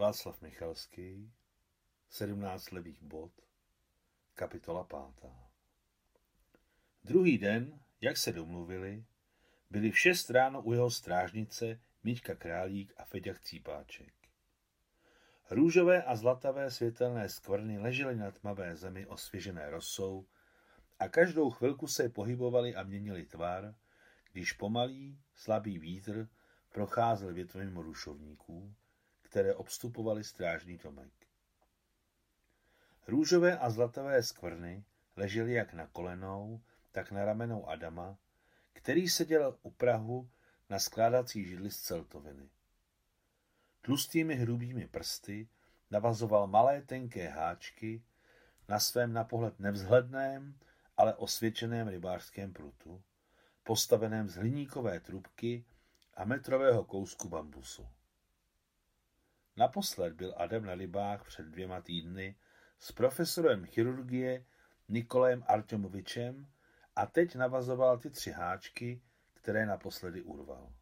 Václav Michalský, 17 levých bod, kapitola 5. Druhý den, jak se domluvili, byli v šest ráno u jeho strážnice Míťka Králík a Feďak Cípáček. Růžové a zlatavé světelné skvrny ležely na tmavé zemi osvěžené rosou a každou chvilku se pohybovali a měnili tvar, když pomalý, slabý vítr procházel větvím rušovníků, které obstupovaly strážný domek. Růžové a zlatavé skvrny ležely jak na kolenou, tak na ramenou Adama, který seděl u Prahu na skládací židli z celtoviny. Tlustými hrubými prsty navazoval malé tenké háčky na svém na pohled nevzhledném, ale osvědčeném rybářském prutu, postaveném z hliníkové trubky a metrového kousku bambusu. Naposled byl Adam na rybách před dvěma týdny s profesorem chirurgie Nikolem Artemovičem a teď navazoval ty tři háčky, které naposledy urval.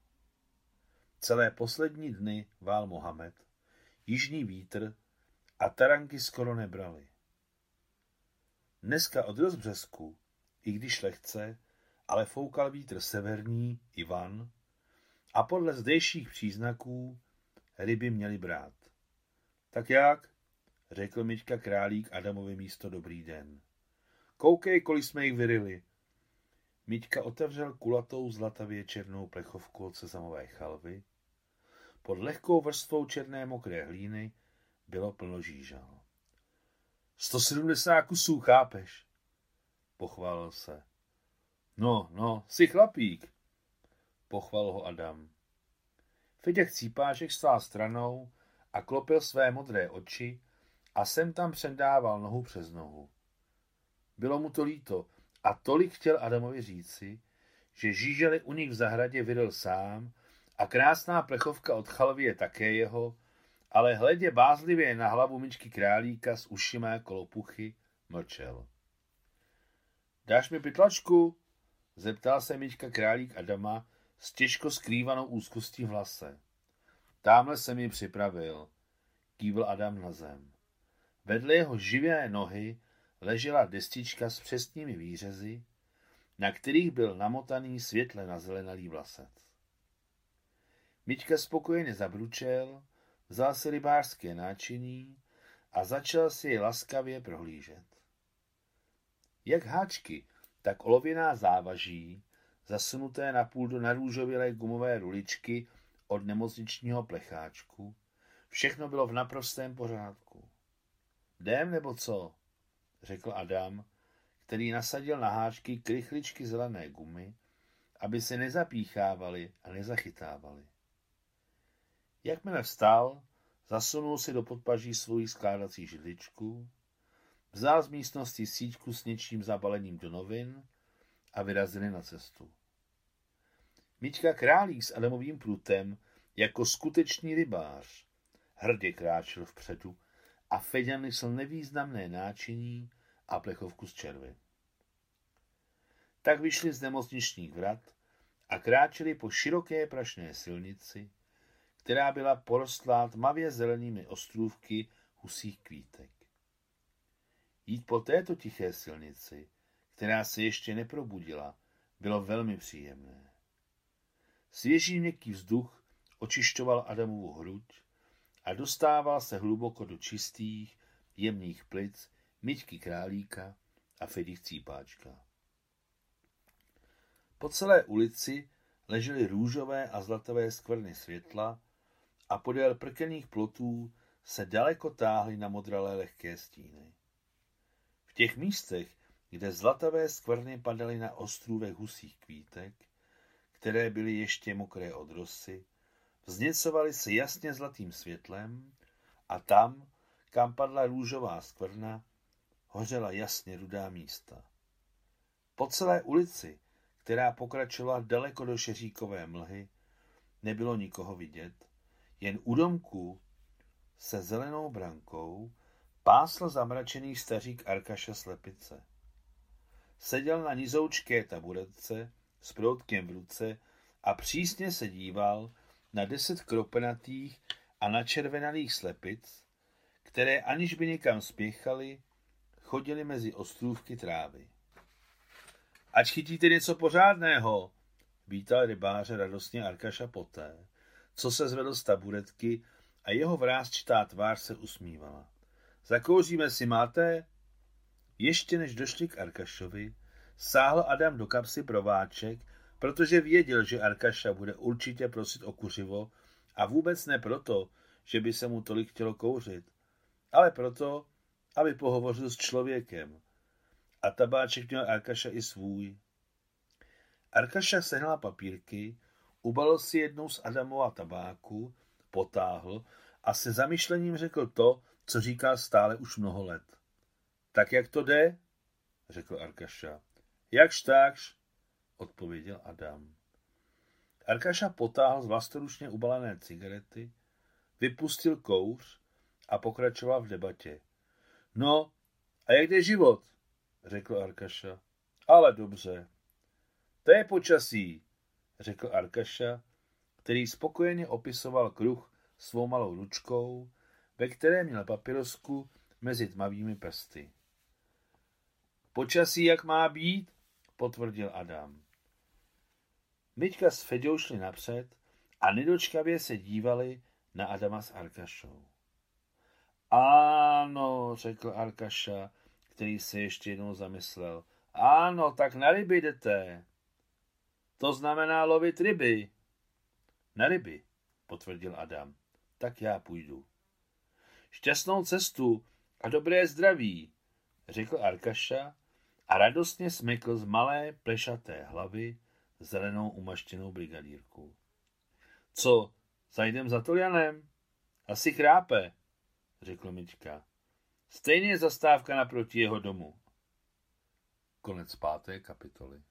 Celé poslední dny vál Mohamed, jižní vítr a taranky skoro nebrali. Dneska od rozbřesku, i když lehce, ale foukal vítr severní Ivan a podle zdejších příznaků ryby měly brát. Tak jak? řekl Miťka Králík Adamovi místo dobrý den. Koukej, kolik jsme jich vyrili. Miťka otevřel kulatou zlatavě černou plechovku od sezamové chalvy. Pod lehkou vrstvou černé mokré hlíny bylo plno žížal. 170 kusů, chápeš? Pochválil se. No, no, jsi chlapík, pochval ho Adam. Feděk Cípáček stál stranou a klopil své modré oči a sem tam předával nohu přes nohu. Bylo mu to líto a tolik chtěl Adamovi říci, že žíželi u nich v zahradě vyril sám a krásná plechovka od chalvy je také jeho, ale hledě bázlivě na hlavu myčky králíka s ušima jako lopuchy mlčel. Dáš mi pytlačku? Zeptal se myčka králík Adama s těžko skrývanou úzkostí v hlase. Támhle se mi připravil, kývl Adam na zem. Vedle jeho živé nohy ležela destička s přesnými výřezy, na kterých byl namotaný světle nazelenalý vlasec. Myčka spokojeně zabručel, vzal si rybářské náčiní a začal si je laskavě prohlížet. Jak háčky, tak olověná závaží, zasunuté na půl do narůžovělé gumové ruličky od nemocničního plecháčku, všechno bylo v naprostém pořádku. Jdem nebo co? řekl Adam, který nasadil na háčky krychličky zelené gumy, aby se nezapíchávali a nezachytávali. Jakmile vstal, zasunul si do podpaží svoji skládací židličku, vzal z místnosti síťku s něčím zabalením do novin a vyrazili na cestu. Míťka Králík s Adamovým prutem jako skutečný rybář hrdě kráčel vpředu a Feďan nesl nevýznamné náčiní a plechovku z červy. Tak vyšli z nemocničních vrat a kráčeli po široké prašné silnici, která byla porostlá tmavě zelenými ostrůvky husích kvítek. Jít po této tiché silnici, která se ještě neprobudila, bylo velmi příjemné. Svěží měkký vzduch očišťoval Adamovu hruď a dostával se hluboko do čistých, jemných plic Myťky Králíka a Fedich Cípáčka. Po celé ulici ležely růžové a zlatové skvrny světla a podél prkených plotů se daleko táhly na modralé lehké stíny. V těch místech, kde zlatavé skvrny padaly na ostrůvek husích kvítek, které byly ještě mokré od rosy, vzněcovaly se jasně zlatým světlem a tam, kam padla růžová skvrna, hořela jasně rudá místa. Po celé ulici, která pokračovala daleko do šeříkové mlhy, nebylo nikoho vidět, jen u domku se zelenou brankou pásl zamračený stařík Arkaša Slepice. Seděl na nizoučké taburetce s proutkem v ruce a přísně se díval na deset kropenatých a načervenalých slepic, které aniž by někam spěchali, chodili mezi ostrůvky trávy. Ať chytíte něco pořádného, vítal rybáře radostně Arkaša poté, co se zvedl z taburetky a jeho vrázčitá tvář se usmívala. Zakouříme si, máte? Ještě než došli k Arkašovi, sáhl Adam do kapsy prováček, protože věděl, že Arkaša bude určitě prosit o kuřivo a vůbec ne proto, že by se mu tolik chtělo kouřit, ale proto, aby pohovořil s člověkem. A tabáček měl Arkaša i svůj. Arkaša sehnala papírky, ubalil si jednou z Adamova tabáku, potáhl a se zamyšlením řekl to, co říká stále už mnoho let. Tak jak to jde? řekl Arkaša. Jakž takž, odpověděl Adam. Arkaša potáhl z vlastoručně ubalené cigarety, vypustil kouř a pokračoval v debatě. No, a jak jde život? řekl Arkaša. Ale dobře. To je počasí, řekl Arkaša, který spokojeně opisoval kruh svou malou ručkou, ve které měl papirosku mezi tmavými prsty. Počasí, jak má být, potvrdil Adam. Myťka s Feďou šli napřed a nedočkavě se dívali na Adama s Arkašou. Ano, řekl Arkaša, který se ještě jednou zamyslel. Ano, tak na ryby jdete. To znamená lovit ryby. Na ryby, potvrdil Adam. Tak já půjdu. Šťastnou cestu a dobré zdraví, řekl Arkaša a radostně smykl z malé plešaté hlavy zelenou umaštěnou brigadírku. Co, zajdem za Tolianem? Asi chrápe, řekl Mička. Stejně je zastávka naproti jeho domu. Konec páté kapitoly.